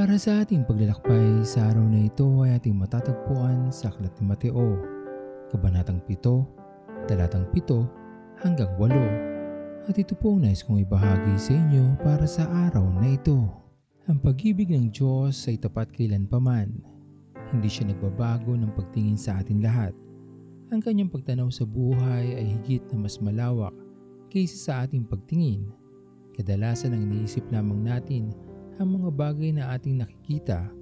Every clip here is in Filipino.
Para sa ating paglalakbay sa araw na ito ay ating matatagpuan sa Aklat ni Mateo, Kabanatang 7, Talatang 7 hanggang 8. At ito po ang nais kong ibahagi sa inyo para sa araw na ito. Ang pag-ibig ng Diyos ay tapat kailanpaman. Hindi siya nagbabago ng pagtingin sa atin lahat. Ang kanyang pagtanaw sa buhay ay higit na mas malawak kaysa sa ating pagtingin. Kadalasan ang iniisip lamang natin ang mga bagay na ating nakikita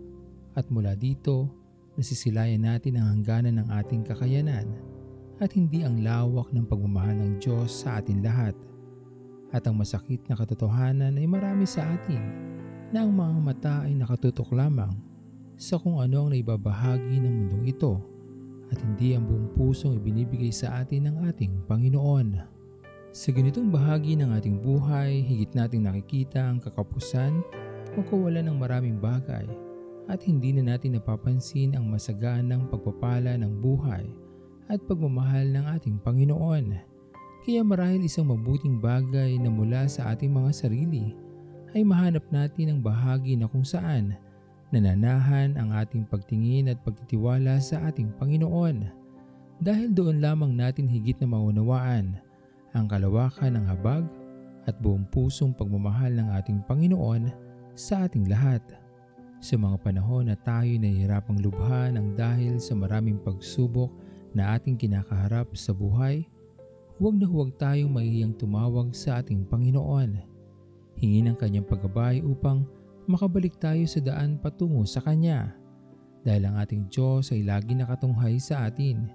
at mula dito nasisilayan natin ang hangganan ng ating kakayanan at hindi ang lawak ng pagmamahal ng Diyos sa atin lahat. At ang masakit na katotohanan ay marami sa atin na ang mga mata ay nakatutok lamang sa kung ano ang naibabahagi ng mundong ito at hindi ang buong pusong ibinibigay sa atin ng ating Panginoon. Sa ganitong bahagi ng ating buhay, higit nating nakikita ang kakapusan o kawalan ng maraming bagay at hindi na natin napapansin ang masaganang pagpapala ng buhay at pagmamahal ng ating Panginoon. Kaya marahil isang mabuting bagay na mula sa ating mga sarili ay mahanap natin ang bahagi na kung saan nananahan ang ating pagtingin at pagtitiwala sa ating Panginoon. Dahil doon lamang natin higit na maunawaan ang kalawakan ng habag at buong pusong pagmamahal ng ating Panginoon sa ating lahat. Sa mga panahon na tayo nahihirapang lubha ng dahil sa maraming pagsubok na ating kinakaharap sa buhay, huwag na huwag tayong mahihiyang tumawag sa ating Panginoon. Hingin ang kanyang paggabay upang makabalik tayo sa daan patungo sa Kanya. Dahil ang ating Diyos ay lagi nakatunghay sa atin.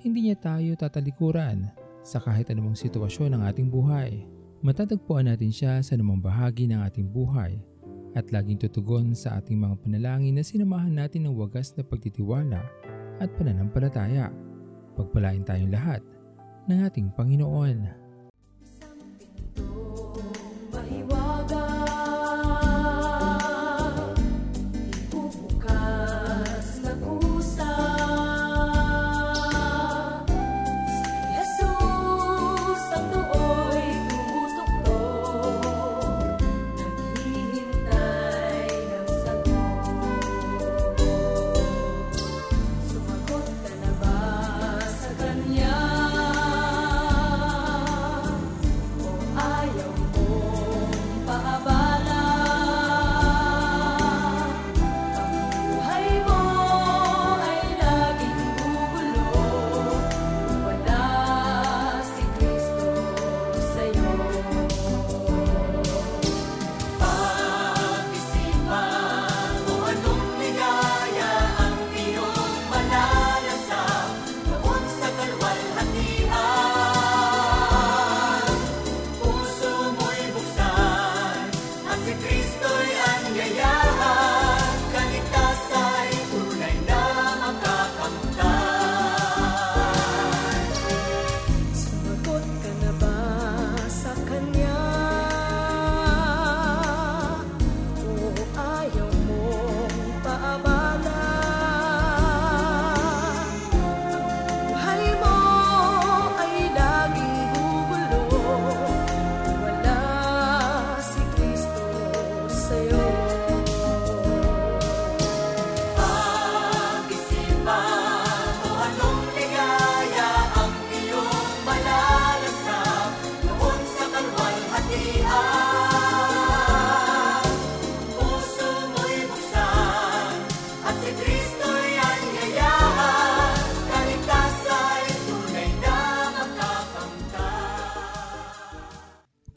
Hindi niya tayo tatalikuran sa kahit anumang sitwasyon ng ating buhay. Matatagpuan natin siya sa anumang bahagi ng ating buhay at laging tutugon sa ating mga panalangin na sinamahan natin ng wagas na pagtitiwala at pananampalataya. Pagpalain tayong lahat ng ating Panginoon.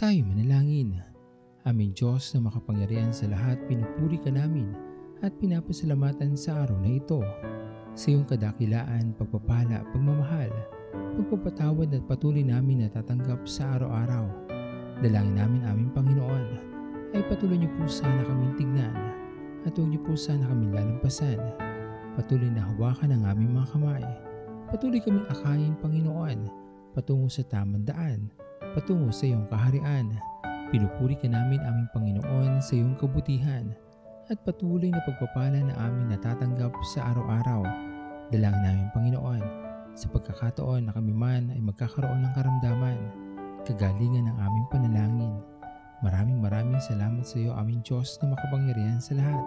Tayo manalangin. Aming Diyos na makapangyarihan sa lahat, pinupuri ka namin at pinapasalamatan sa araw na ito. Sa iyong kadakilaan, pagpapala, pagmamahal, pagpapatawad at patuloy namin na tatanggap sa araw-araw. Dalangin namin aming Panginoon ay patuloy niyo po sana kaming tignan at huwag niyo po sana kaming lalampasan. Patuloy na hawakan ang aming mga kamay. Patuloy kaming akayin, Panginoon, patungo sa tamang daan patungo sa iyong kaharian. Pinupuri ka namin aming Panginoon sa iyong kabutihan at patuloy na pagpapala na aming natatanggap sa araw-araw. Dalangin namin Panginoon sa pagkakataon na kami man ay magkakaroon ng karamdaman, kagalingan ng aming panalangin. Maraming maraming salamat sa iyo aming Diyos na makapangyarihan sa lahat.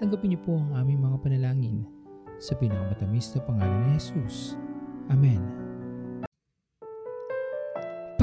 Tanggapin niyo po ang aming mga panalangin sa pinakamatamis na pangalan ni Jesus. Amen.